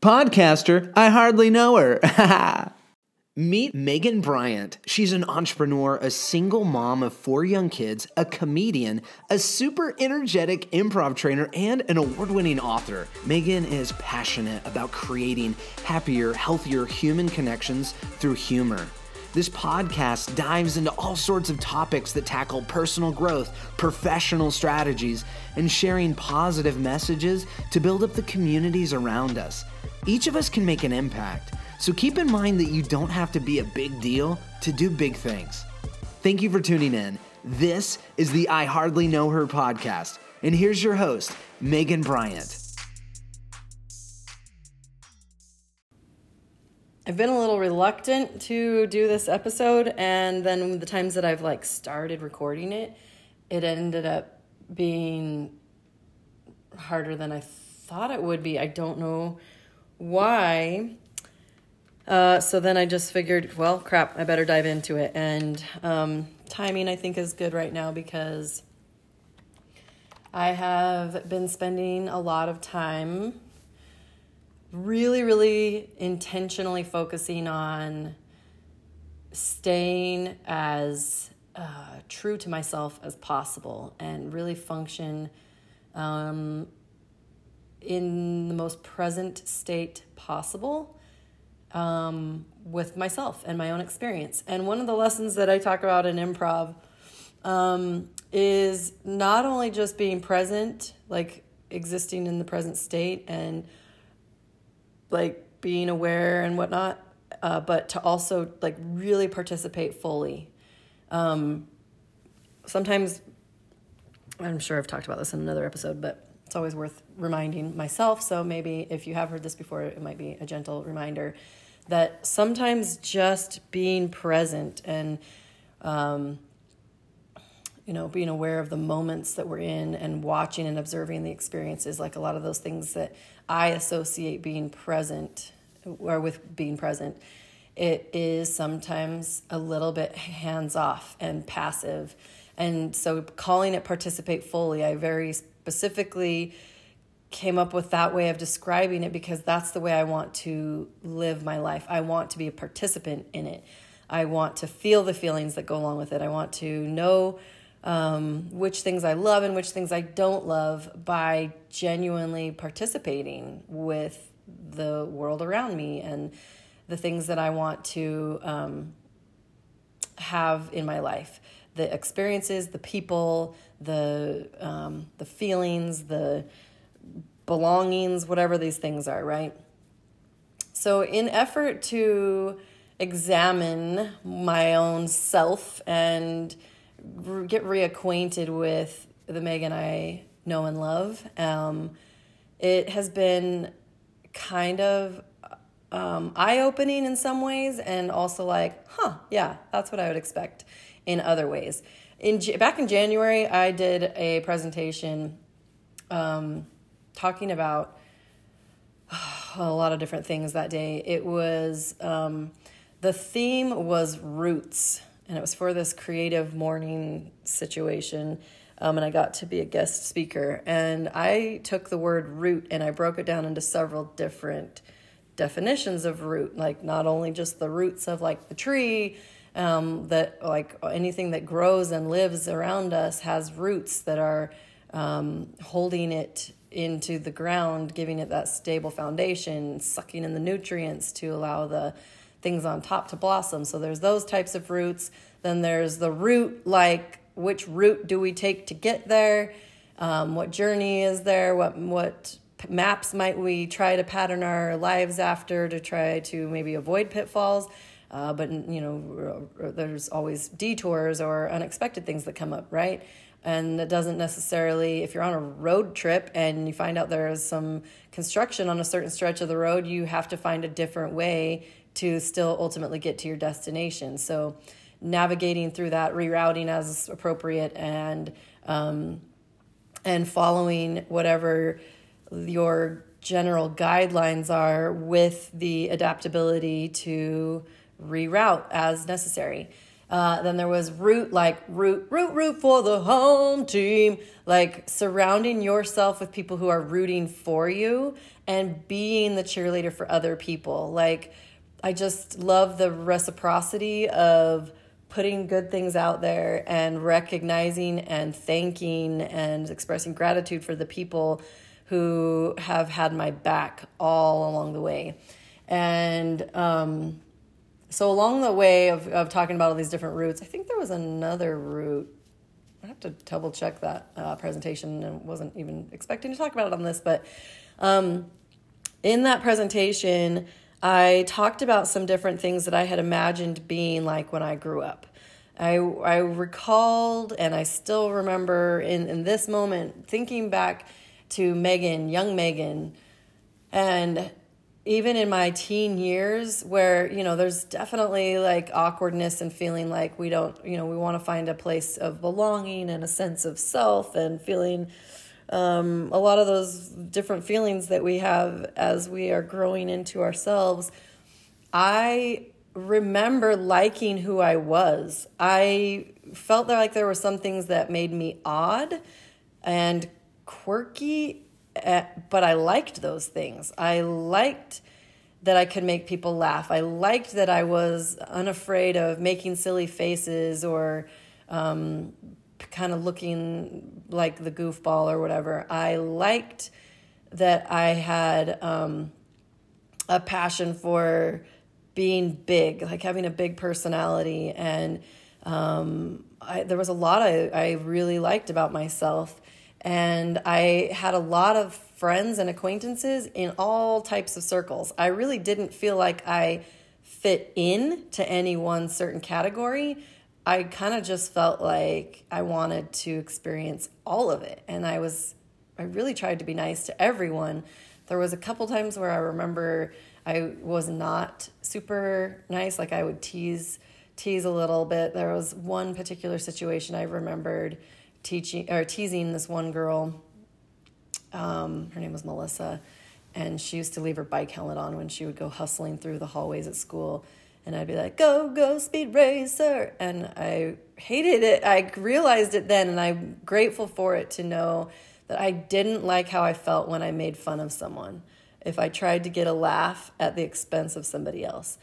Podcaster, I hardly know her. Meet Megan Bryant. She's an entrepreneur, a single mom of four young kids, a comedian, a super energetic improv trainer, and an award winning author. Megan is passionate about creating happier, healthier human connections through humor. This podcast dives into all sorts of topics that tackle personal growth, professional strategies, and sharing positive messages to build up the communities around us. Each of us can make an impact. So keep in mind that you don't have to be a big deal to do big things. Thank you for tuning in. This is the I Hardly Know Her podcast. And here's your host, Megan Bryant. I've been a little reluctant to do this episode, and then the times that I've like started recording it, it ended up being harder than I thought it would be. I don't know why. Uh, so then I just figured, well, crap, I better dive into it. And um, timing, I think, is good right now because I have been spending a lot of time really, really intentionally focusing on staying as uh, true to myself as possible and really function um, in the most present state possible um, with myself and my own experience. And one of the lessons that I talk about in improv um, is not only just being present, like existing in the present state and like being aware and whatnot, uh, but to also like really participate fully. Um, sometimes, I'm sure I've talked about this in another episode, but it's always worth reminding myself. So maybe if you have heard this before, it might be a gentle reminder that sometimes just being present and um, you know being aware of the moments that we're in and watching and observing the experiences like a lot of those things that i associate being present or with being present it is sometimes a little bit hands off and passive and so calling it participate fully i very specifically came up with that way of describing it because that's the way I want to live my life. I want to be a participant in it. I want to feel the feelings that go along with it. I want to know um, which things I love and which things I don't love by genuinely participating with the world around me and the things that I want to um, have in my life. The experiences, the people, the um, the feelings, the belongings, whatever these things are, right? So, in effort to examine my own self and get reacquainted with the Megan I know and love, um, it has been kind of um, eye opening in some ways, and also like, huh, yeah, that's what I would expect in other ways. In back in January, I did a presentation. Um, talking about a lot of different things that day. It was um, the theme was roots, and it was for this creative morning situation. Um, and I got to be a guest speaker. And I took the word root and I broke it down into several different definitions of root, like not only just the roots of like the tree, um, that like anything that grows and lives around us has roots that are um, holding it into the ground, giving it that stable foundation, sucking in the nutrients to allow the things on top to blossom. So there's those types of roots. Then there's the root, like which route do we take to get there? Um, what journey is there? What what maps might we try to pattern our lives after to try to maybe avoid pitfalls? Uh, but you know, there's always detours or unexpected things that come up, right? And it doesn't necessarily if you're on a road trip and you find out there is some construction on a certain stretch of the road you have to find a different way to still ultimately get to your destination. So navigating through that rerouting as appropriate and um, and following whatever your general guidelines are with the adaptability to reroute as necessary Uh, then there was root, like root, root, root for the home team, like surrounding yourself with people who are rooting for you and being the cheerleader for other people. Like, I just love the reciprocity of putting good things out there and recognizing and thanking and expressing gratitude for the people who have had my back all along the way. And um, so, along the way of, of talking about all these different routes, I think there was another route. I have to double check that uh, presentation and wasn't even expecting to talk about it on this, but um, in that presentation, I talked about some different things that I had imagined being like when I grew up. I, I recalled and I still remember in, in this moment thinking back to Megan, young Megan, and even in my teen years where, you know, there's definitely like awkwardness and feeling like we don't, you know, we want to find a place of belonging and a sense of self and feeling um, a lot of those different feelings that we have as we are growing into ourselves. I remember liking who I was. I felt like there were some things that made me odd and quirky, eh, but I liked those things. I liked that I could make people laugh. I liked that I was unafraid of making silly faces or um, kind of looking like the goofball or whatever. I liked that I had um, a passion for being big, like having a big personality. And um, I, there was a lot I, I really liked about myself. And I had a lot of friends and acquaintances in all types of circles. I really didn't feel like I fit in to any one certain category I kind of just felt like I wanted to experience all of it. And I was, I really tried to be nice to everyone. There was a couple times where I remember I was not super nice, like I would tease tease a little bit. There was one particular situation I remembered teaching or teasing this one girl. Um, her name was Melissa, and she used to leave her bike helmet on when she would go hustling through the hallways at school and I'd be like, "Go, go, speed racer!" And I hated it. I realized it then, and I'm grateful for it to know that I didn't like how I felt when I made fun of someone. If I tried to get a laugh at the expense of somebody else,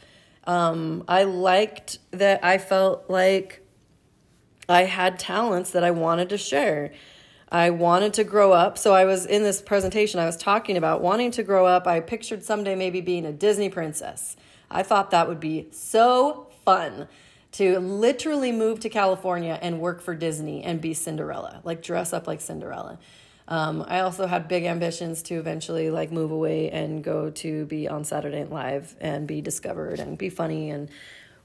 um, I liked that I felt like I had talents that I wanted to share. I wanted to grow up. So I was in this presentation, I was talking about wanting to grow up. I pictured someday maybe being a Disney princess. I thought that would be so fun to literally move to California and work for Disney and be Cinderella, like dress up like Cinderella. Um, I also had big ambitions to eventually like move away and go to be on Saturday Night Live and be discovered and be funny and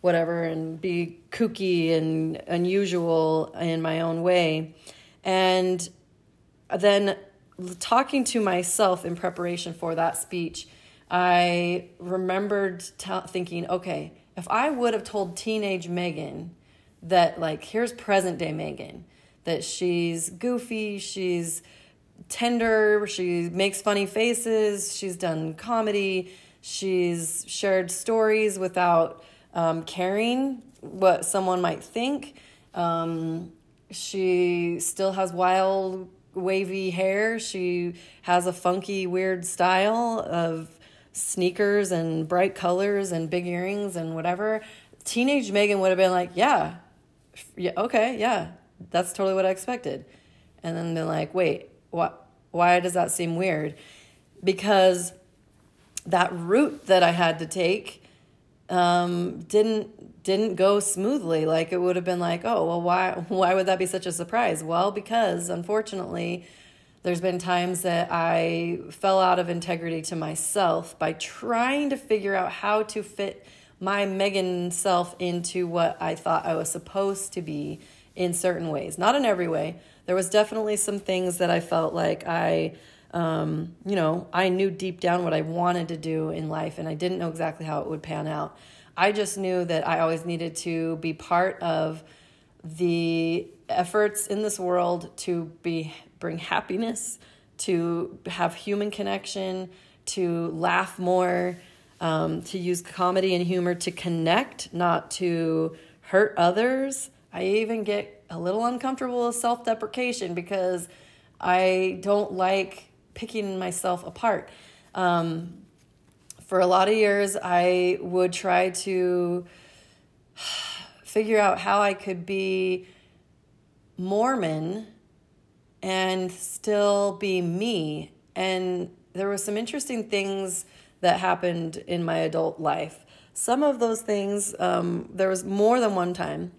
whatever and be kooky and unusual in my own way. And then talking to myself in preparation for that speech I remembered t- thinking, okay, if I would have told teenage Megan that, like, here's present day Megan, that she's goofy, she's tender, she makes funny faces, she's done comedy, she's shared stories without um, caring what someone might think. Um, she still has wild, wavy hair. She has a funky, weird style of sneakers and bright colors and big earrings and whatever, teenage Megan would have been like, yeah, yeah, okay, yeah, that's totally what I expected. And then they're like, wait, what? Why does that seem weird? Because that route that I had to take um, didn't didn't go smoothly. Like it would have been like, oh well, why why would that be such a surprise? Well, because unfortunately there's been times that I fell out of integrity to myself by trying to figure out how to fit my Megan self into what I thought I was supposed to be in certain ways. Not in every way. There was definitely some things that I felt like I um, you know, I knew deep down what I wanted to do in life and I didn't know exactly how it would pan out. I just knew that I always needed to be part of the efforts in this world to be bring happiness, to have human connection, to laugh more, um, to use comedy and humor to connect, not to hurt others. I even get a little uncomfortable with self deprecation because I don't like picking myself apart. Um, for a lot of years, I would try to figure out how I could be Mormon and still be me. And there were some interesting things that happened in my adult life. Some of those things, um, there was more than one time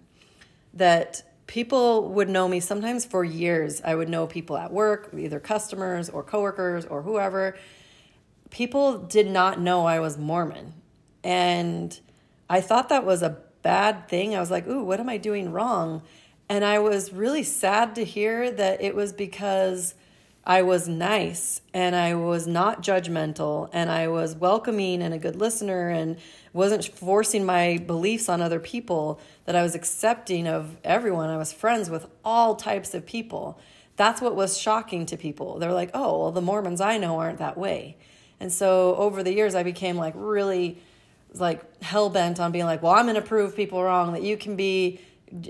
that people would know me sometimes for years. I would know people at work, either customers or coworkers or whoever. People did not know I was Mormon. And I thought that was a bad thing. I was like, ooh, what am I doing wrong? And I was really sad to hear that it was because I was nice and I was not judgmental and I was welcoming and a good listener and wasn't forcing my beliefs on other people, that I was accepting of everyone. I was friends with all types of people. That's what was shocking to people. They're like, oh, well, the Mormons I know aren't that way. And so over the years, I became like really like hell bent on being like, well, I'm going to prove people wrong that you can be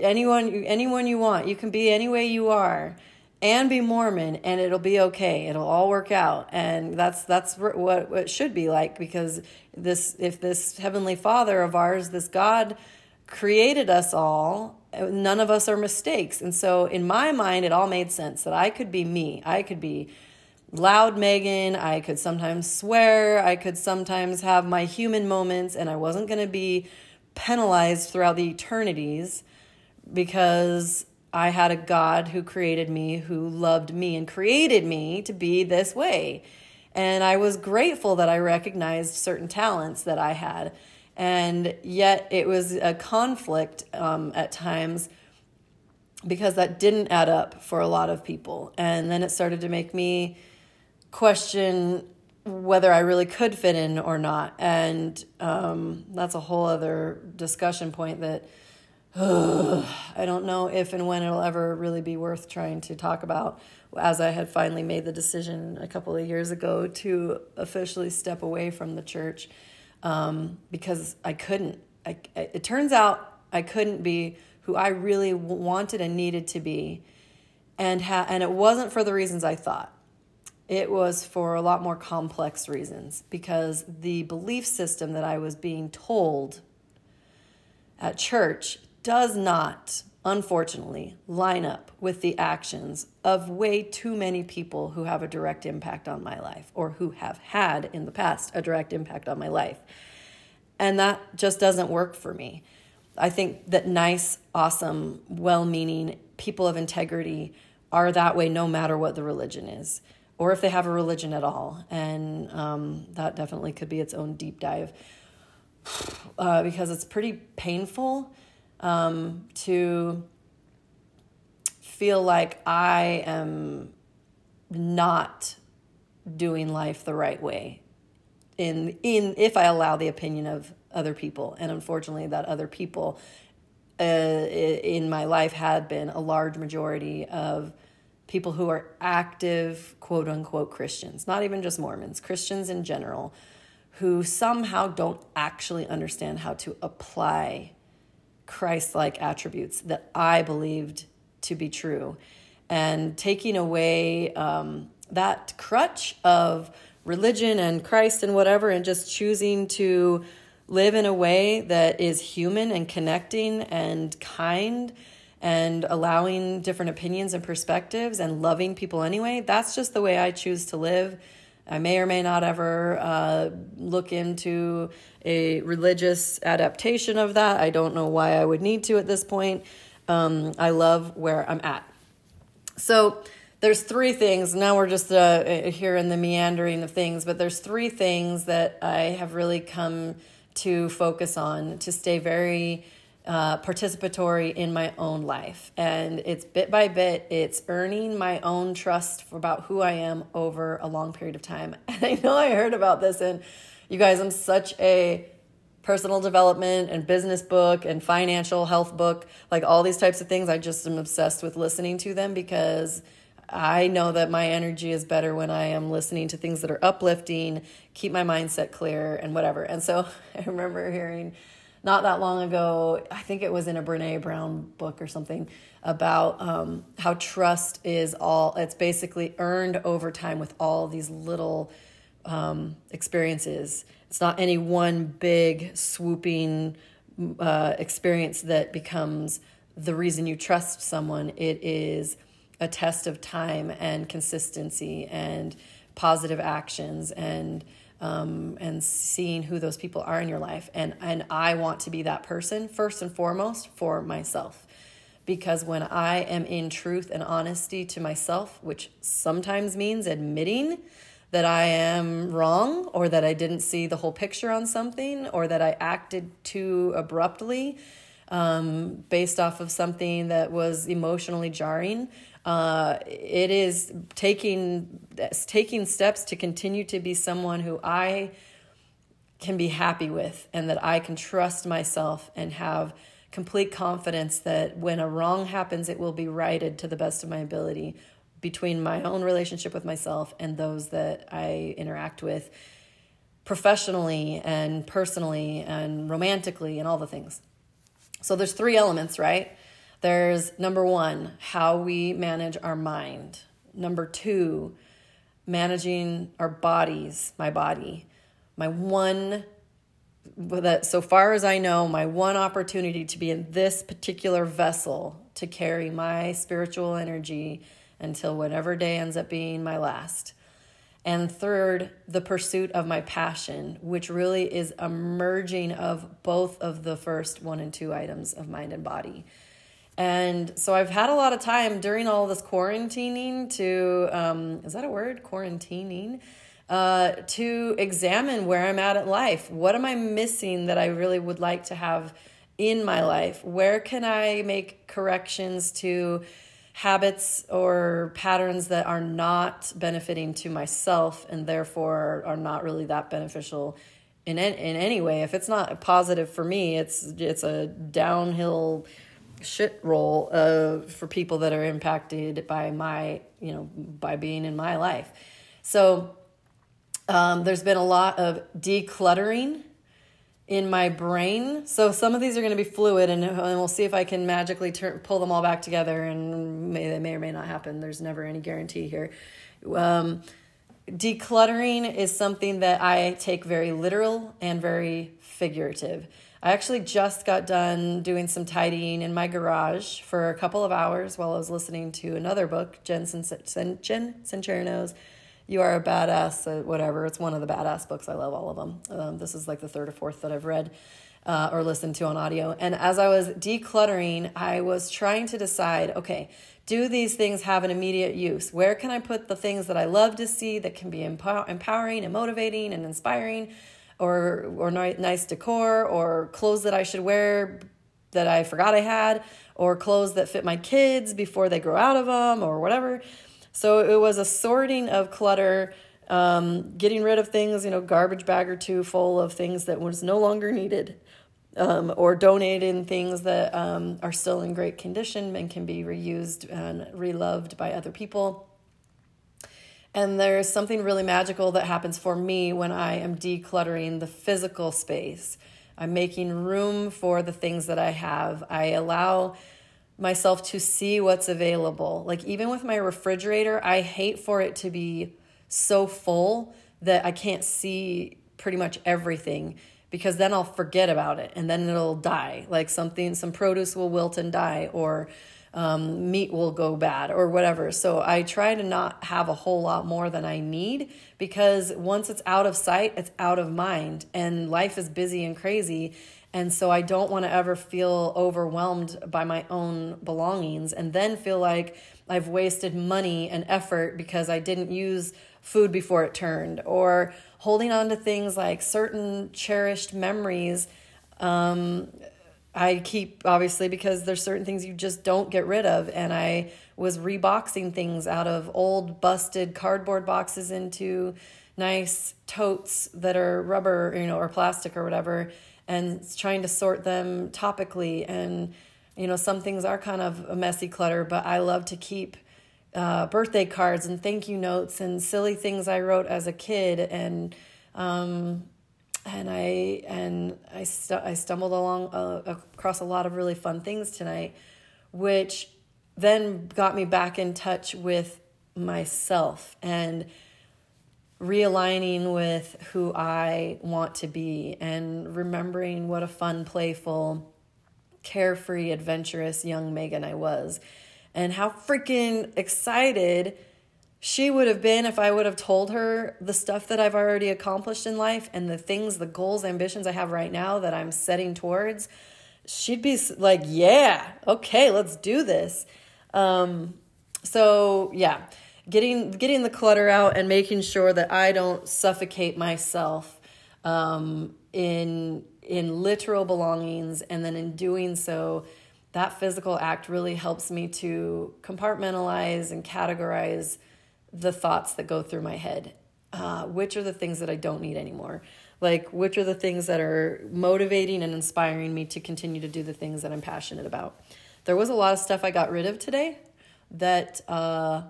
anyone anyone you want. You can be any way you are and be Mormon and it'll be okay. It'll all work out. And that's that's what, it should be like because this if this heavenly Father of ours, this God created us all, none of us are mistakes. And so in my mind it all made sense that I could be me. I could be loud Megan, I could sometimes swear, I could sometimes have my human moments and I wasn't going to be penalized throughout the eternities because I had a God who created me, who loved me, and created me to be this way. And I was grateful that I recognized certain talents that I had. And yet it was a conflict um, at times because that didn't add up for a lot of people. And then it started to make me question whether I really could fit in or not. And um, that's a whole other discussion point that I don't know if and when it'll ever really be worth trying to talk about. As I had finally made the decision a couple of years ago to officially step away from the church um, because I couldn't. I, it turns out I couldn't be who I really wanted and needed to be, and ha- and it wasn't for the reasons I thought. It was for a lot more complex reasons because the belief system that I was being told at church does not, unfortunately, line up with the actions of way too many people who have a direct impact on my life or who have had in the past a direct impact on my life. And that just doesn't work for me. I think that nice, awesome, well meaning people of integrity are that way no matter what the religion is or if they have a religion at all. And um, that definitely could be its own deep dive uh, because it's pretty painful um, to feel like I am not doing life the right way in in if I allow the opinion of other people. And unfortunately that other people uh, in my life had been a large majority of people who are active quote unquote Christians not even just Mormons Christians in general who somehow don't actually understand how to apply Christ like attributes that I believed to be true. And taking away um, that crutch of religion and Christ and whatever, and just choosing to live in a way that is human and connecting and kind and allowing different opinions and perspectives and loving people anyway. That's just the way I choose to live. I may or may not ever uh, look into a religious adaptation of that. I don't know why I would need to at this point. Um, I love where I'm at. So there's three things. Now we're just uh, here in the meandering of things, but there's three things that I have really come to focus on to stay very uh, participatory in my own life. And it's bit by bit, it's earning my own trust about who I am over a long period of time. And I know I heard about this, and you guys, I'm such a personal development and business book and financial health book, like all these types of things. I just am obsessed with listening to them because I know that my energy is better when I am listening to things that are uplifting, keep my mindset clear, and whatever. And so I remember hearing not that long ago. I think it was in a Brene Brown book or something about um, how trust is all. It's basically earned over time with all these little um, experiences. It's not any one big swooping uh, experience that becomes the reason you trust someone. It is a test of time and consistency and positive actions and um, and seeing who those people are in your life. And and I want to be that person first and foremost for myself. Because when I am in truth and honesty to myself, which sometimes means admitting that I am wrong or that I didn't see the whole picture on something or that I acted too abruptly um, based off of something that was emotionally jarring, uh, it is taking taking steps to continue to be someone who I can be happy with and that I can trust myself and have complete confidence that when a wrong happens, it will be righted to the best of my ability between my own relationship with myself and those that I interact with professionally and personally and romantically and all the things. So there's three elements, right? There's number one, how we manage our mind. Number two, managing our bodies, my body. My one, that so far as I know, my one opportunity to be in this particular vessel to carry my spiritual energy until whatever day ends up being my last. And third, the pursuit of my passion, which really is a merging of both of the first one and two items of mind and body. And so I've had a lot of time during all this quarantining to, um, is that a word? Quarantining? Uh, to examine where I'm at in life. What am I missing that I really would like to have in my life? Where can I make corrections to habits or patterns that are not benefiting to myself and therefore are not really that beneficial in in any way? If it's not positive for me, it's it's a downhill shit roll uh, for people that are impacted by my, you know, by being in my life. So um, there's been a lot of decluttering in my brain. So some of these are going to be fluid, and, and we'll see if I can magically turn, pull them all back together. And may, they may or may not happen. There's never any guarantee here. Um, decluttering is something that I take very literal and very figurative. I actually just got done doing some tidying in my garage for a couple of hours while I was listening to another book, Jen, Sen- Jen Sincero's You Are a Badass, uh, whatever. It's one of the badass books. I love all of them. Um, this is like the third or fourth that I've read uh, or listened to on audio. And as I was decluttering, I was trying to decide okay, do these things have an immediate use? Where can I put the things that I love to see that can be empower- empowering and motivating and inspiring? Or or nice decor or clothes that I should wear that I forgot I had or clothes that fit my kids before they grow out of them or whatever. So it was a sorting of clutter, um, getting rid of things, you know, garbage bag or two full of things that was no longer needed, um, or donating things that um, are still in great condition and can be reused and reloved by other people. And there's something really magical that happens for me when I am decluttering the physical space. I'm making room for the things that I have. I allow myself to see what's available. Like, even with my refrigerator, I hate for it to be so full that I can't see pretty much everything because then I'll forget about it and then it'll die. Like, something, some produce will wilt and die, or um, meat will go bad or whatever. So I try to not have a whole lot more than I need because once it's out of sight, it's out of mind. And life is busy and crazy. And so I don't want to ever feel overwhelmed by my own belongings and then feel like I've wasted money and effort because I didn't use food before it turned or holding on to things like certain cherished memories um, I keep obviously because there's certain things you just don't get rid of. And I was reboxing things out of old busted cardboard boxes into nice totes that are rubber, you know, or plastic or whatever and trying to sort them topically. And you know some things are kind of a messy clutter but I love to keep uh, birthday cards and thank you notes and silly things I wrote as a kid. And um, and I and I stu- I stumbled along uh, across a lot of really fun things tonight, which then got me back in touch with myself and realigning with who I want to be and remembering what a fun, playful, carefree, adventurous young Megan I was and how freaking excited she would have been if I would have told her the stuff that I've already accomplished in life and the things, the goals, ambitions I have right now that I'm setting towards. She'd be like, Yeah, okay, let's do this. Um, so, yeah getting getting the clutter out and making sure that I don't suffocate myself um, in in literal belongings, and then in doing so, that physical act really helps me to compartmentalize and categorize the thoughts that go through my head. Uh, which are the things that I don't need anymore? Like, which are the things that are motivating and inspiring me to continue to do the things that I'm passionate about? There was a lot of stuff I got rid of today that uh,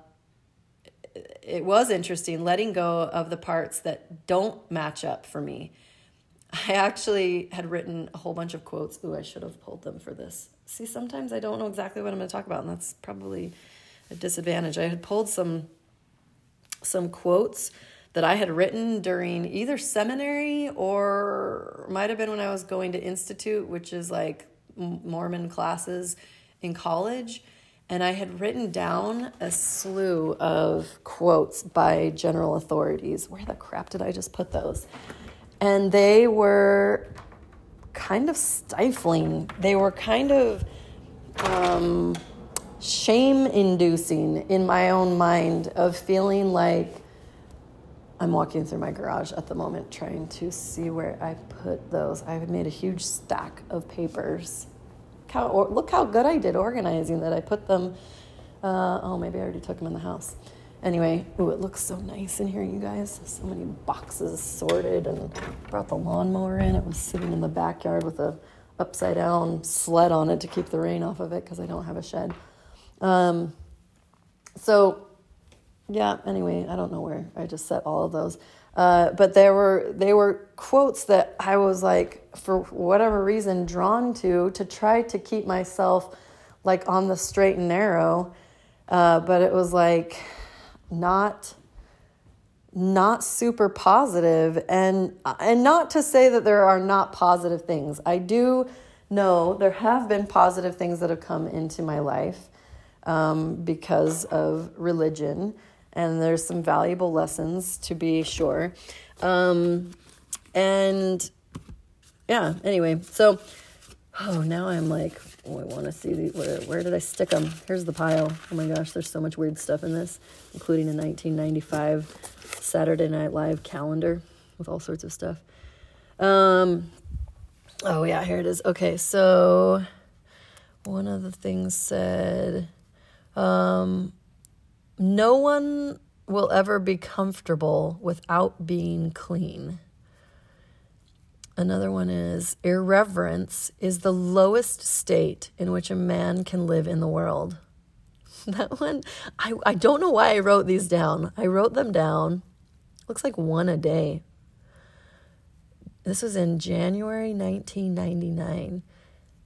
it was interesting letting go of the parts that don't match up for me. I actually had written a whole bunch of quotes. Ooh, I should have pulled them for this. See, sometimes I don't know exactly what I'm going to talk about, and that's probably a disadvantage. I had pulled some some quotes that I had written during either seminary or might have been when I was going to institute, which is like Mormon classes in college and I had written down a slew of quotes by general authorities. Where the crap did I just put those? And they were kind of stifling. They were kind of um, shame inducing in my own mind of feeling like I'm walking through my garage at the moment trying to see where I put those. I have made a huge stack of papers how or look how good I did organizing that I put them. Uh, oh, maybe I already took them in the house. Anyway, ooh, it looks so nice in here, you guys. So many boxes sorted, and brought the lawnmower in. It was sitting in the backyard with a upside down sled on it to keep the rain off of it because I don't have a shed. Um, so, yeah. Anyway, I don't know where I just set all of those. Uh, but there were they were quotes that I was like, for whatever reason, drawn to to try to keep myself like on the straight and narrow. Uh, but it was like not not super positive and and not to say that there are not positive things. I do know there have been positive things that have come into my life um, because of religion and there's some valuable lessons to be sure. Um, and yeah, anyway, so oh, now I'm like, oh, I want to see the, where where did I stick them? Here's the pile. Oh my gosh, there's so much weird stuff in this, including a 1995 Saturday Night Live calendar with all sorts of stuff. Um, oh yeah, here it is. Okay, so one of the things said, um, no one will ever be comfortable without being clean. Another one is irreverence is the lowest state in which a man can live in the world. That one, I, I don't know why I wrote these down. I wrote them down. Looks like one a day. This was in January 1999.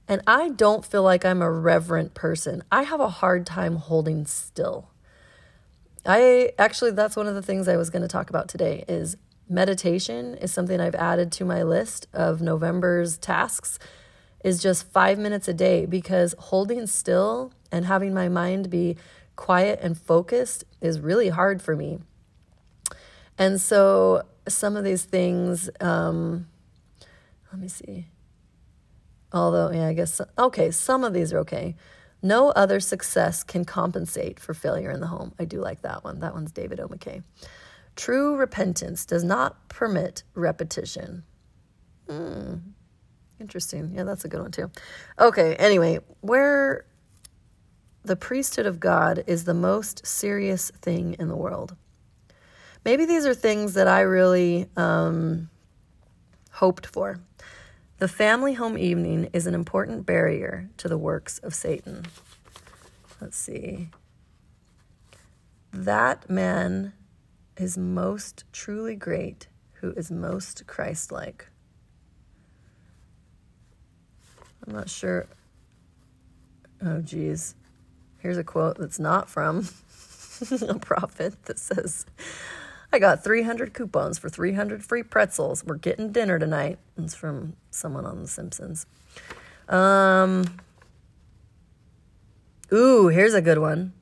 And I don't feel like I'm a reverent person. I have a hard time holding still. I actually that's one of the things I was going to talk about today is meditation is something I've added to my list of November's tasks is just 5 minutes a day because holding still and having my mind be quiet and focused is really hard for me. And so some of these things um let me see. Although, yeah, I guess, okay, some of these are okay. No other success can compensate for failure in the home. I do like that one. That one's David O. McKay. True repentance does not permit repetition. Hmm. Interesting. Yeah, that's a good one too. Okay, anyway, where the priesthood of God is the most serious thing in the world. Maybe these are things that I really um, hoped for. The family home evening is an important barrier to the works of Satan. Let's see. That man is most truly great who is most Christ like. I'm not sure. Oh, geez. Here's a quote that's not from a prophet that says, I got 300 coupons for 300 free pretzels. We're getting dinner tonight. It's from someone on The Simpsons. Um, ooh, here's a good one.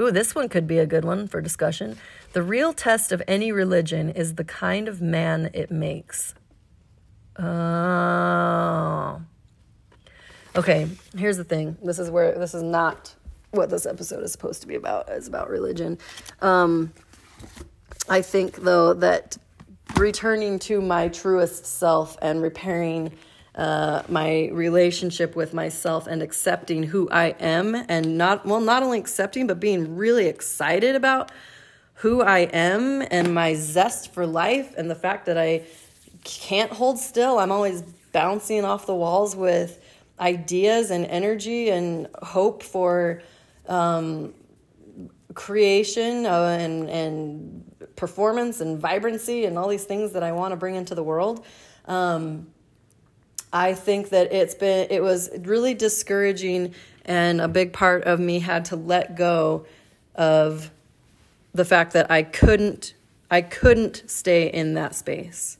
Ooh, this one could be a good one for discussion. The real test of any religion is the kind of man it makes. Oh. Okay, here's the thing. This is where this is not what this episode is supposed to be about. It's about religion. Um, I think though that returning to my truest self and repairing uh, my relationship with myself and accepting who I am and not well not only accepting but being really excited about who I am and my zest for life and the fact that I can't hold still. I'm always bouncing off the walls with ideas and energy and hope for um, creation uh, and and performance and vibrancy and all these things that I want to bring into the world. Um, I think that it's been it was really discouraging and a big part of me had to let go of the fact that I couldn't I couldn't stay in that space.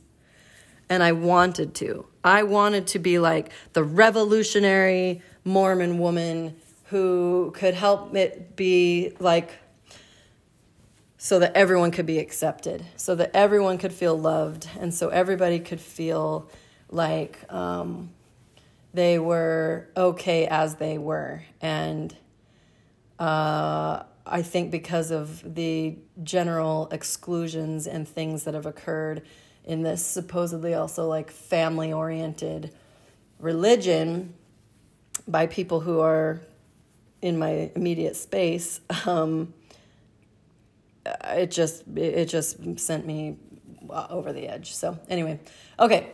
And I wanted to. I wanted to be like the revolutionary Mormon woman who could help it be like so that everyone could be accepted, so that everyone could feel loved, and so everybody could feel like um, they were okay as they were. And uh, I think because of the general exclusions and things that have occurred in this supposedly also like family oriented religion by people who are in my immediate space, um, it just it just sent me over the edge. So anyway, okay.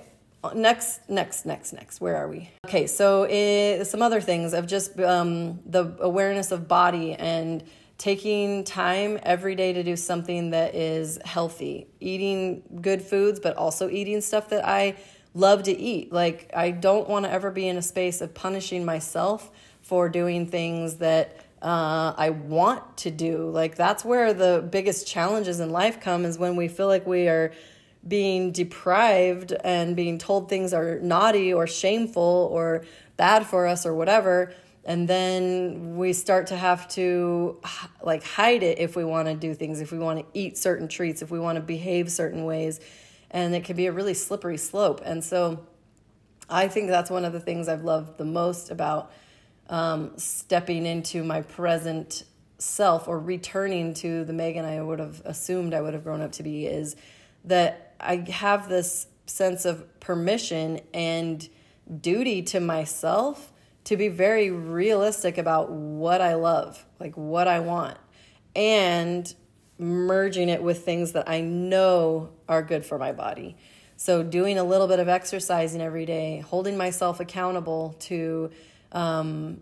Next, next, next, next. Where are we? Okay, so it, some other things of just um, the awareness of body and taking time every day to do something that is healthy, eating good foods, but also eating stuff that I love to eat. Like, I don't want to ever be in a space of punishing myself for doing things that uh, I want to do. Like that's where the biggest challenges in life come is when we feel like we are being deprived and being told things are naughty or shameful or bad for us or whatever. And then we start to have to like hide it if we want to do things if we want to eat certain treats if we want to behave certain ways. And it can be a really slippery slope. And so i think that's one of the things i've loved the most about um, stepping into my present self or returning to the Megan I would have assumed I would have grown up to be is that I have this sense of permission and duty to myself to be very realistic about what I love, like what I want, and merging it with things that I know are good for my body. So, doing a little bit of exercising every day, holding myself accountable to um,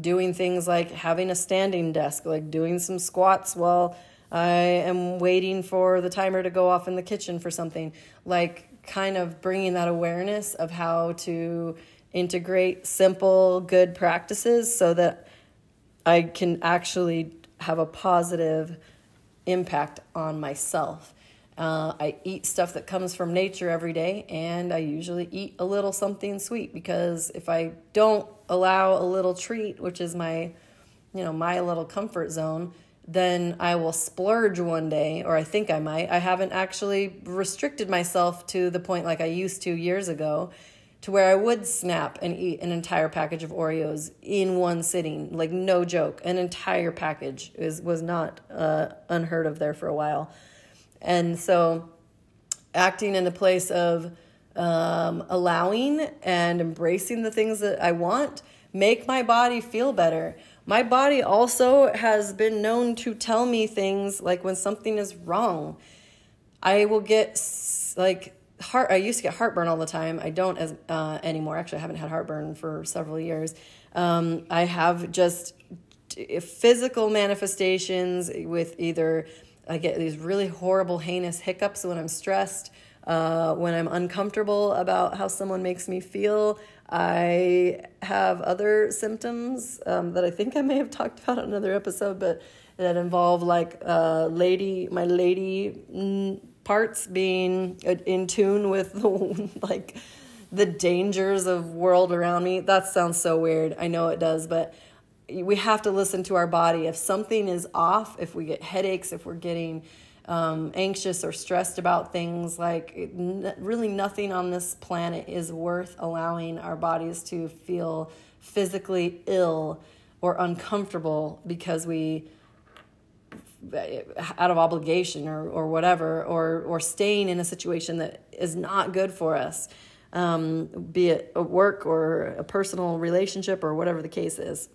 doing things like having a standing desk, like doing some squats while I am waiting for the timer to go off in the kitchen for something, like kind of bringing that awareness of how to integrate simple, good practices so that I can actually have a positive impact on myself. Uh, I eat stuff that comes from nature every day, and I usually eat a little something sweet because if I don't allow a little treat, which is my, you know, my little comfort zone, then I will splurge one day, or I think I might. I haven't actually restricted myself to the point like I used to years ago, to where I would snap and eat an entire package of Oreos in one sitting, like no joke. An entire package is was not uh, unheard of there for a while. And so, acting in a place of um, allowing and embracing the things that I want make my body feel better. My body also has been known to tell me things like when something is wrong. I will get like heart. I used to get heartburn all the time. I don't as uh, anymore. Actually, I haven't had heartburn for several years. Um, I have just physical manifestations with either I get these really horrible, heinous hiccups when I'm stressed. Uh, when I'm uncomfortable about how someone makes me feel, I have other symptoms um, that I think I may have talked about in another episode, but that involve like uh, lady, my lady mm, parts being in tune with the, like the dangers of world around me. That sounds so weird. I know it does, but we have to listen to our body. If something is off, if we get headaches, if we're getting um, anxious or stressed about things, like really nothing on this planet is worth allowing our bodies to feel physically ill or uncomfortable because we out of obligation or, or whatever or or staying in a situation that is not good for us um, be it a work or a personal relationship or whatever the case is.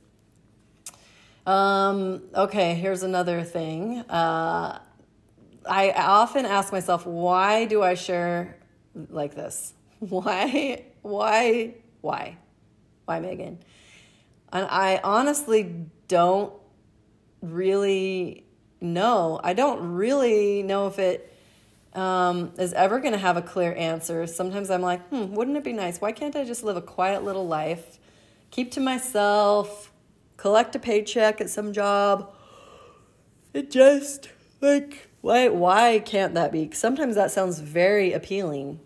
Um, okay here's another thing. Uh, I often ask myself why do i share like this why why why why megan and i honestly don't really know. I don't really know if it um, is ever going to have a clear answer. Sometimes I'm like, hmm, wouldn't it be nice? Why can't I just live a quiet little life, keep to myself, collect a paycheck at some job? It just like why why can't that be? Sometimes that sounds very appealing.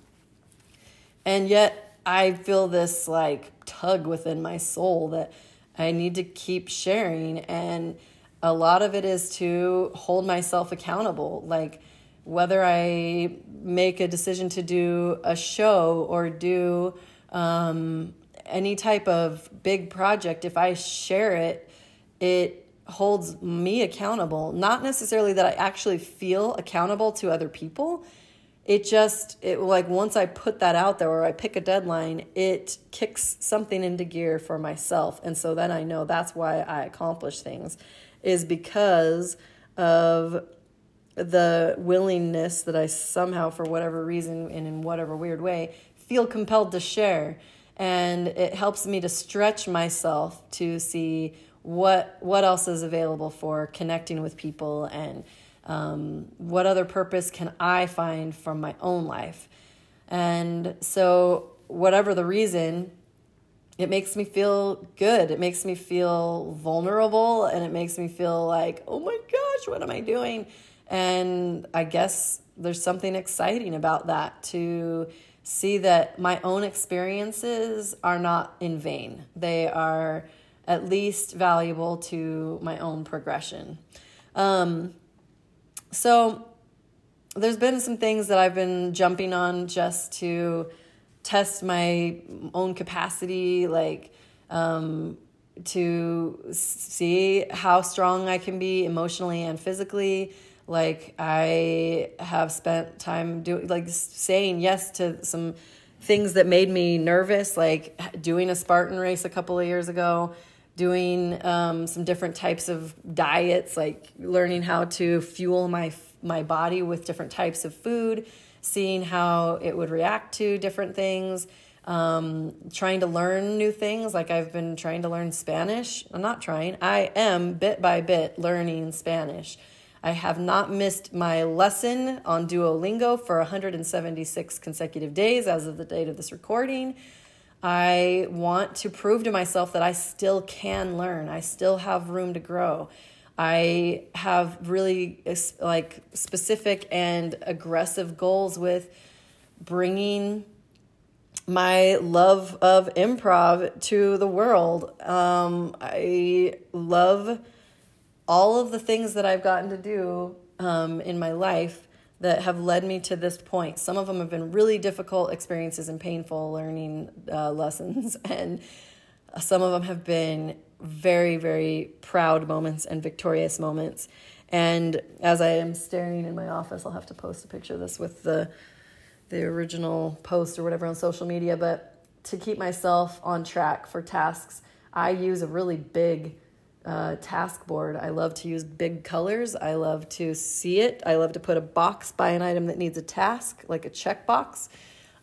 And yet I feel this like tug within my soul that I need to keep sharing and a lot of it is to hold myself accountable like whether i make a decision to do a show or do um, any type of big project if i share it it holds me accountable not necessarily that i actually feel accountable to other people it just it like once i put that out there or i pick a deadline it kicks something into gear for myself and so then i know that's why i accomplish things is because of the willingness that I somehow, for whatever reason and in whatever weird way, feel compelled to share. And it helps me to stretch myself to see what what else is available for connecting with people and um, what other purpose can I find from my own life. And so, whatever the reason, it makes me feel good. It makes me feel vulnerable and it makes me feel like, oh my gosh, what am I doing? And I guess there's something exciting about that to see that my own experiences are not in vain. They are at least valuable to my own progression. Um, so there's been some things that I've been jumping on just to test my own capacity, like um, to see how strong I can be emotionally and physically. Like I have spent time doing, like saying yes to some things that made me nervous, like doing a Spartan race a couple of years ago, doing um, some different types of diets, like learning how to fuel my my body with different types of food seeing how it would react to different things, um, trying to learn new things. Like I've been trying to learn Spanish. I'm not trying, I am bit by bit learning Spanish. I have not missed my lesson on Duolingo for 176 consecutive days as of the date of this recording. I want to prove to myself that I still can learn. I still have room to grow. I have really like specific and aggressive goals with bringing my love of improv to the world. Um, I love all of the things that I've gotten to do um, in my life that have led me to this point. Some of them have been really difficult experiences and painful learning uh, lessons, and some of them have been very, very proud moments and victorious moments. And as I am staring in my office, I'll have to post a picture of this with the the original post or whatever on social media. But to keep myself on track for tasks, I use a really big uh, task board. I love to use big colors. I love to see it. I love to put a box by an item that needs a task, like a checkbox.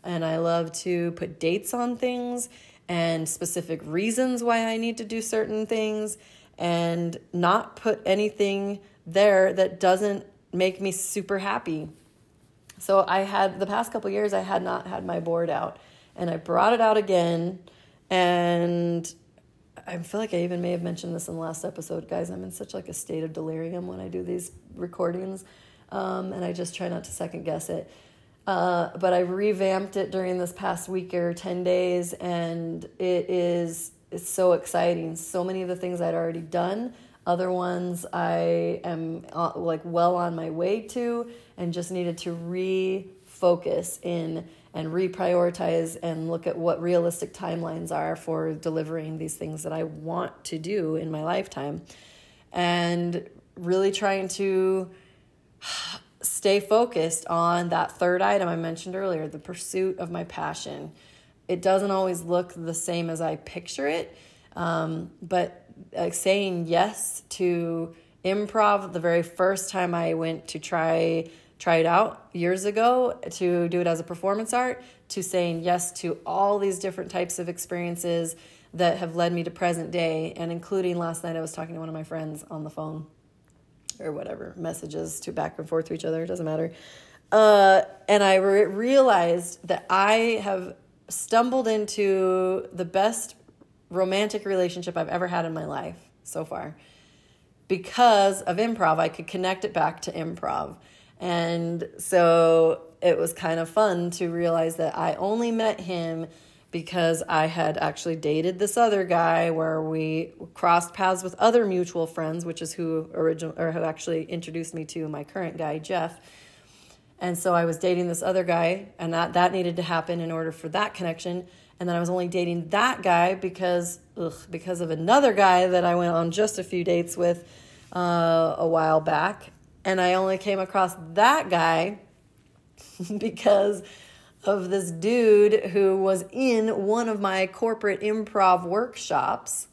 And I love to put dates on things and specific reasons why I need to do certain things and not put anything there that doesn't make me super happy. So I had the past couple years I had not had my board out and I brought it out again and I feel like I even may have mentioned this in the last episode, guys. I'm in such like a state of delirium when I do these recordings, um, and I just try not to second guess it. Uh, but I revamped it during this past week or ten days, and it is it's so exciting. So many of the things I'd already done, other ones I am uh, like well on my way to, and just needed to refocus in and reprioritize and look at what realistic timelines are for delivering these things that I want to do in my lifetime. And really trying to stay focused on that third item I mentioned earlier the pursuit of my passion. It doesn't always look the same as I picture it, um, but like saying yes to improv the very first time I went to try tried out years ago to do it as a performance art to saying yes to all these different types of experiences that have led me to present day and including last night I was talking to one of my friends on the phone or whatever messages to back and forth to each other it doesn't matter. Uh, and I re- realized that I have stumbled into the best romantic relationship I've ever had in my life so far. Because of improv I could connect it back to improv and so it was kind of fun to realize that I only met him because I had actually dated this other guy where we crossed paths with other mutual friends, which is who original or who actually introduced me to my current guy, Jeff. And so I was dating this other guy, and that that needed to happen in order for that connection. And then I was only dating that guy because ugh, because of another guy that I went on just a few dates with uh, a while back, and I only came across that guy because of this dude who was in one of my corporate improv workshops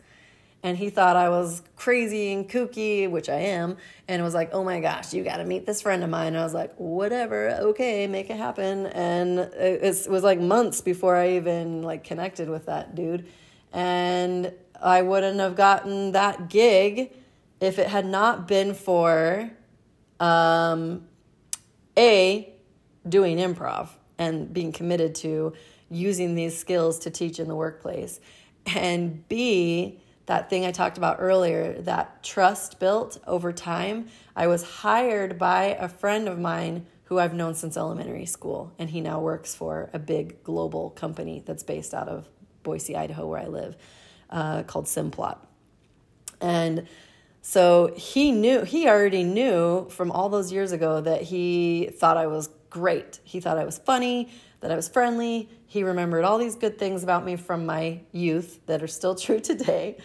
and he thought I was crazy and kooky, which I am, and was like, "Oh my gosh, you got to meet this friend of mine." And I was like, "Whatever, okay, make it happen." And it was like months before I even like connected with that dude, and I wouldn't have gotten that gig if it had not been for um, A, doing improv and being committed to using these skills to teach in the workplace. And B, that thing I talked about earlier, that trust built over time. I was hired by a friend of mine who I've known since elementary school, and he now works for a big global company that's based out of Boise, Idaho, where I live, uh, called Simplot. And so he knew, he already knew from all those years ago that he thought I was great. He thought I was funny, that I was friendly. He remembered all these good things about me from my youth that are still true today.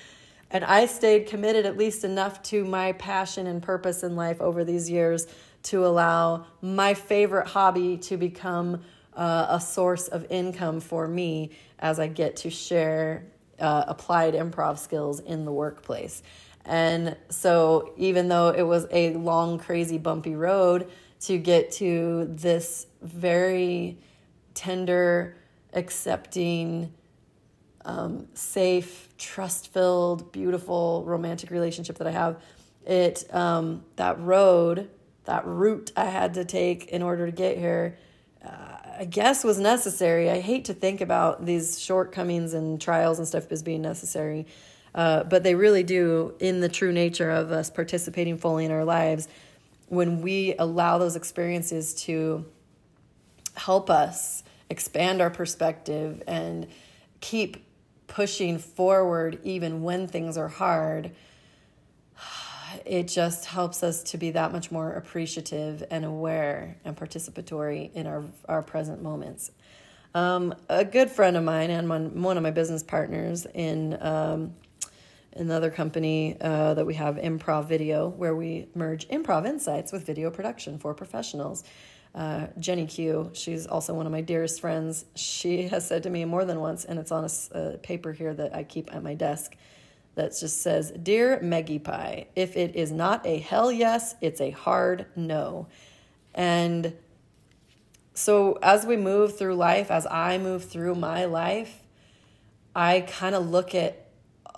And I stayed committed at least enough to my passion and purpose in life over these years to allow my favorite hobby to become uh, a source of income for me as I get to share uh, applied improv skills in the workplace. And so, even though it was a long, crazy, bumpy road to get to this very tender, accepting, um, safe, trust filled, beautiful, romantic relationship that I have, it, um, that road, that route I had to take in order to get here, uh, I guess was necessary. I hate to think about these shortcomings and trials and stuff as being necessary. Uh, but they really do, in the true nature of us participating fully in our lives, when we allow those experiences to help us expand our perspective and keep pushing forward even when things are hard, it just helps us to be that much more appreciative and aware and participatory in our, our present moments. Um, a good friend of mine and one, one of my business partners in um, another company uh, that we have improv video where we merge improv insights with video production for professionals. Uh, jenny q she's also one of my dearest friends. She has said to me more than once and it's on a, a paper here that i keep at my desk that just says dear meggie pie if it is not a hell yes it's a hard no. And so as we move through life as i move through my life i kind of look at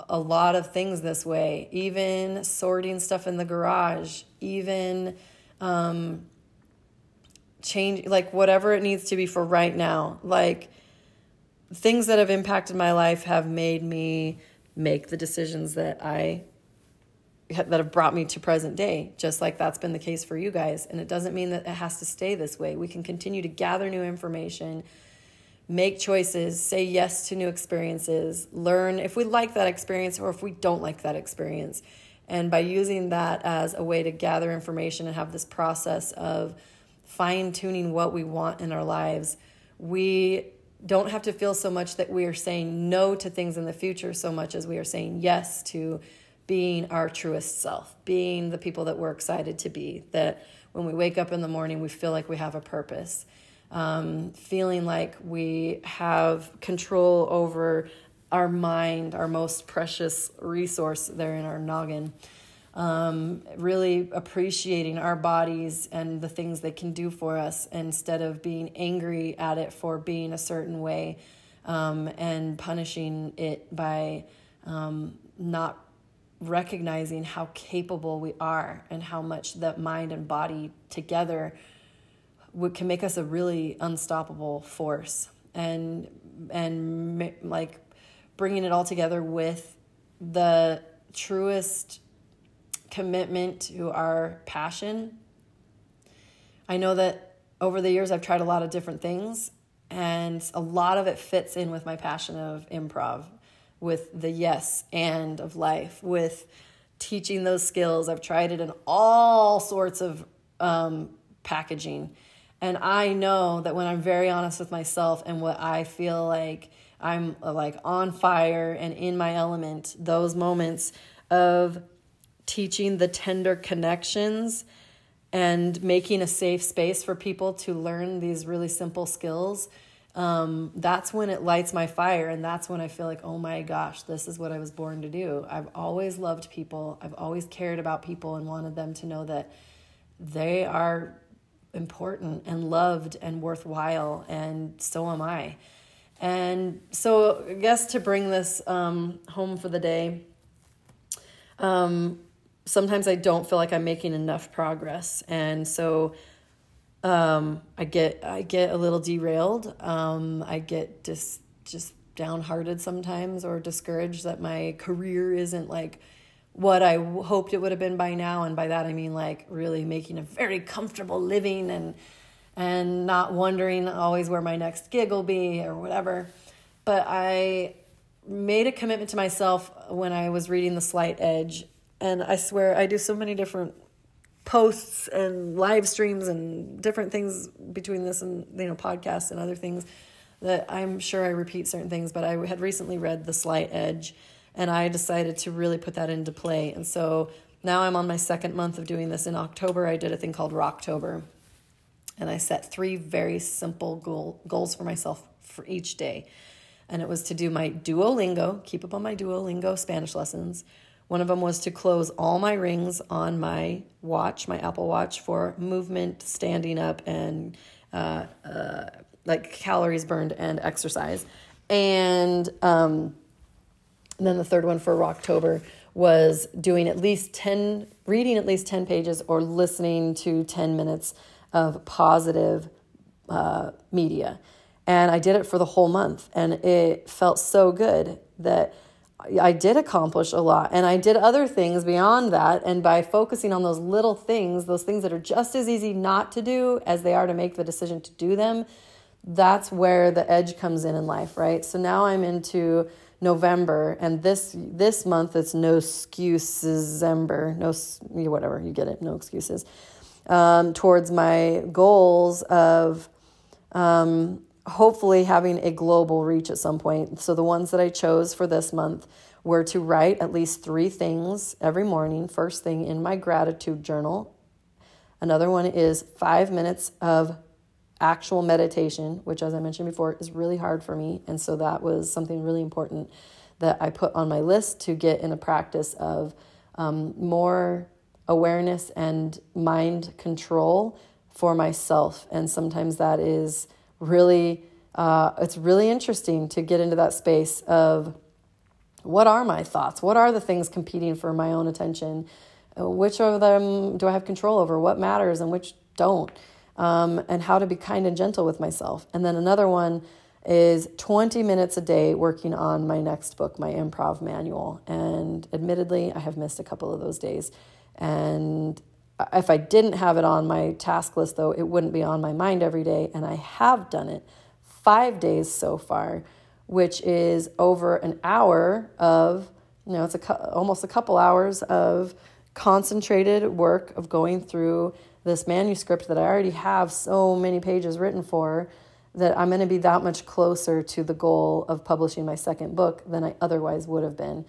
a lot of things this way, even sorting stuff in the garage, even um, change like whatever it needs to be for right now. Like things that have impacted my life have made me make the decisions that I that have brought me to present day, just like that's been the case for you guys. And it doesn't mean that it has to stay this way. We can continue to gather new information, make choices, say yes to new experiences, learn if we like that experience or if we don't like that experience. And by using that as a way to gather information and have this process of fine tuning what we want in our lives, we don't have to feel so much that we are saying no to things in the future so much as we are saying yes to being our truest self, being the people that we're excited to be, that when we wake up in the morning, we feel like we have a purpose, um, feeling like we have control over our mind, our most precious resource there in our noggin. Um, really appreciating our bodies and the things they can do for us instead of being angry at it for being a certain way um, and punishing it by um, not recognizing how capable we are and how much that mind and body together can make us a really unstoppable force and and like bringing it all together with the truest commitment to our passion. I know that over the years I've tried a lot of different things, and a lot of it fits in with my passion of improv, with the yes and of life, with teaching those skills. I've tried it in all sorts of um, packaging. And I know that when I'm very honest with myself and what I feel like I'm like on fire and in my element, those moments of teaching the tender connections and making a safe space for people to learn these really simple skills um, that's when it lights my fire. And that's when i feel like oh my gosh this is what i was born to do. I've always loved people. I've always cared about people and wanted them to know that they are important and loved and worthwhile and so am i and so i guess to bring this um, home for the day um, sometimes I don't feel like I'm making enough progress, and so um, I get I get a little derailed. Um, I get just just downhearted sometimes or discouraged that my career isn't like what I hoped it would have been by now, and by that I mean like really making a very comfortable living and and not wondering always where my next gig will be or whatever. But I made a commitment to myself when I was reading The Slight Edge and I swear I do so many different posts and live streams and different things between this and you know podcasts and other things that I'm sure I repeat certain things, but I had recently read The Slight Edge and I decided to really put that into play. And so now I'm on my second month of doing this. In October, I did a thing called Rocktober. And I set three very simple goal, goals for myself for each day. And it was to do my Duolingo, keep up on my Duolingo Spanish lessons, one of them was to close all my rings on my watch, my Apple Watch, for movement, standing up, and uh, uh, like calories burned and exercise. And um, then the third one for Rocktober was doing at least 10, reading at least 10 pages or listening to 10 minutes of positive uh, media. And I did it for the whole month. And it felt so good that I did accomplish a lot and I did other things beyond that. And by focusing on those little things, those things that are just as easy not to do as they are to make the decision to do them, that's where the edge comes in in life, right? So now I'm into November and this this month it's no excuses December, no whatever, you get it, no excuses. Um, towards my goals of um, hopefully having a global reach at some point. So the ones that I chose for this month were to write at least three things every morning, first thing in my gratitude journal. Another one is five minutes of actual meditation, which, as I mentioned before, is really hard for me. And so that was something really important that I put on my list to get in a practice of um, more awareness and mind control for myself. And sometimes that is really uh, it's really interesting to get into that space of what are my thoughts what are the things competing for my own attention uh, which of them do i have control over what matters and which don't um, and how to be kind and gentle with myself. And then another one is 20 minutes a day working on my next book, my improv manual. And admittedly, I have missed a couple of those days. And if I didn't have it on my task list, though, it wouldn't be on my mind every day. And I have done it five days so far, which is over an hour of, you know, it's a, almost a couple hours of concentrated work of going through this manuscript that I already have so many pages written for that I'm going to be that much closer to the goal of publishing my second book than I otherwise would have been.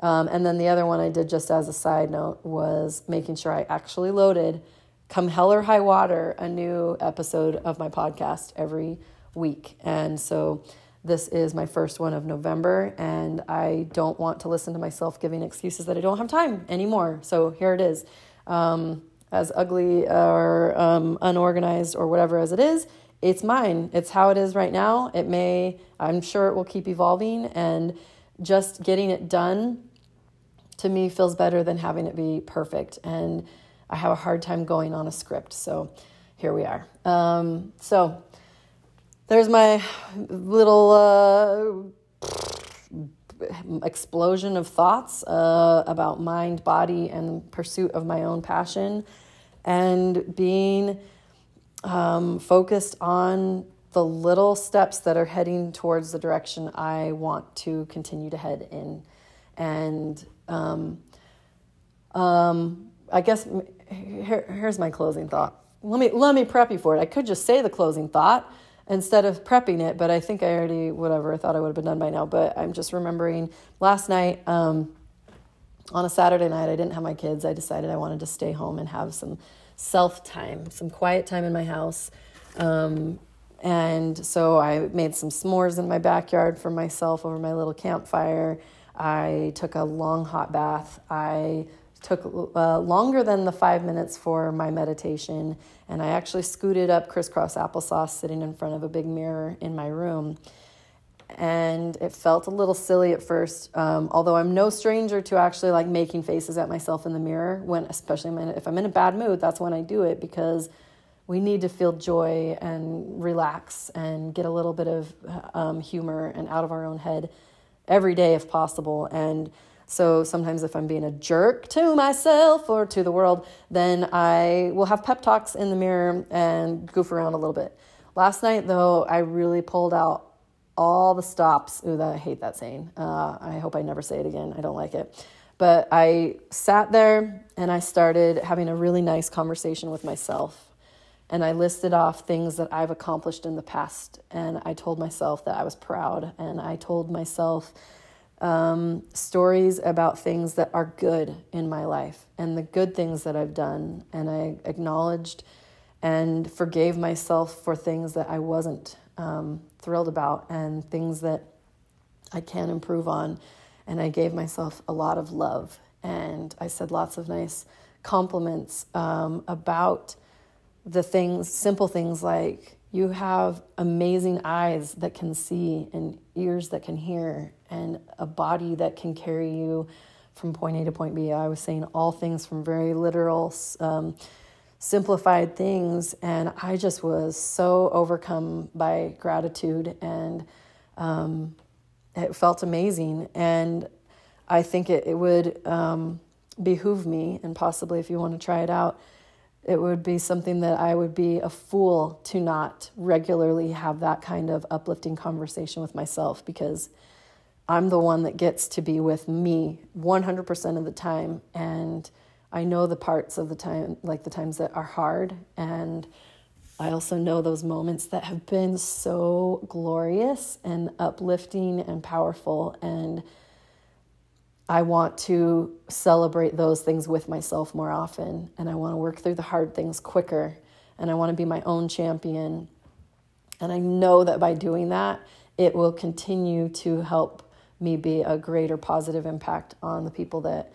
Um, and then the other one I did just as a side note was making sure I actually loaded, come hell or high water, a new episode of my podcast every week. And so this is my first one of November, and I don't want to listen to myself giving excuses that I don't have time anymore. So here it is. Um, as ugly or um, unorganized or whatever as it is, it's mine. It's how it is right now. It may, I'm sure it will keep evolving, and just getting it done to me feels better than having it be perfect. And I have a hard time going on a script. So here we are. Um, so there's my little uh, explosion of thoughts uh, about mind, body, and pursuit of my own passion, and being um, focused on the little steps that are heading towards the direction I want to continue to head in. And um, um, I guess here, here's my closing thought. Let me let me prep you for it. I could just say the closing thought instead of prepping it, but I think I already whatever I thought I would have been done by now. But I'm just remembering last night um, on a Saturday night. I didn't have my kids. I decided I wanted to stay home and have some self time, some quiet time in my house. Um, and so I made some s'mores in my backyard for myself over my little campfire. I took a long hot bath. I took uh, longer than the five minutes for my meditation, and I actually scooted up crisscross applesauce sitting in front of a big mirror in my room. And it felt a little silly at first, um, although I'm no stranger to actually like making faces at myself in the mirror when, especially if I'm in a bad mood, that's when I do it because we need to feel joy and relax and get a little bit of um, humor and out of our own head every day if possible. And so sometimes if I'm being a jerk to myself or to the world, then I will have pep talks in the mirror and goof around a little bit. Last night, though, I really pulled out all the stops. Ooh, that, I hate that saying. Uh, I hope I never say it again. I don't like it. But I sat there and I started having a really nice conversation with myself and I listed off things that I've accomplished in the past. And I told myself that I was proud. And I told myself um, stories about things that are good in my life and the good things that I've done. And I acknowledged and forgave myself for things that I wasn't um, thrilled about and things that I can improve on. And I gave myself a lot of love. And I said lots of nice compliments um, about the things, simple things like you have amazing eyes that can see and ears that can hear and a body that can carry you from point A to point B. I was saying all things from very literal, um, simplified things, and I just was so overcome by gratitude, and um, it felt amazing. And I think it, it would um, behoove me, and possibly if you want to try it out, it would be something that I would be a fool to not regularly have that kind of uplifting conversation with myself because I'm the one that gets to be with me 100% of the time. And I know the parts of the time, like the times that are hard. And I also know those moments that have been so glorious and uplifting and powerful. And I want to celebrate those things with myself more often. And I want to work through the hard things quicker. And I want to be my own champion. And I know that by doing that, it will continue to help me be a greater positive impact on the people that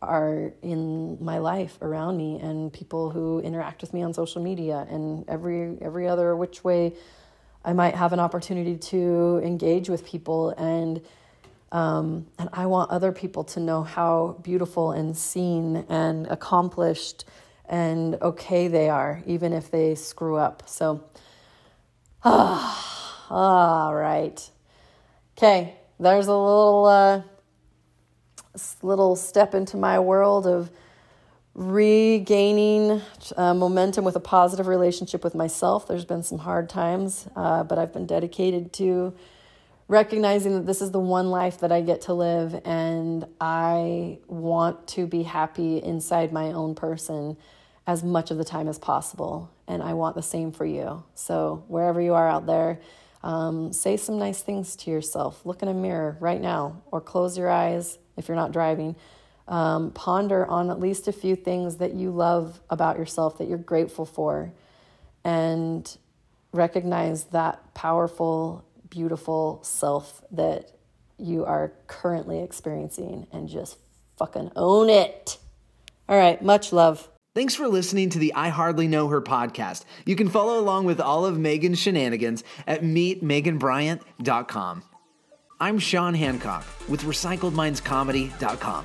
are in my life around me and people who interact with me on social media and every every other which way I might have an opportunity to engage with people and um, and I want other people to know how beautiful and seen and accomplished and okay they are, even if they screw up. So, ah, all right. Okay, there's a little uh, little step into my world of regaining uh, momentum with a positive relationship with myself. There's been some hard times, uh, but I've been dedicated to recognizing that this is the one life that I get to live, and I want to be happy inside my own person as much of the time as possible. And I want the same for you. So, wherever you are out there, um, say some nice things to yourself. Look in a mirror right now, or close your eyes if you're not driving. Um, ponder on at least a few things that you love about yourself, that you're grateful for, and recognize that powerful beautiful self that you are currently experiencing and just fucking own it. All right, much love. Thanks for listening to the I Hardly Know Her podcast. You can follow along with all of Megan's shenanigans at meetmeganbryant.com. I'm Sean Hancock with RecycledMindsComedy.com.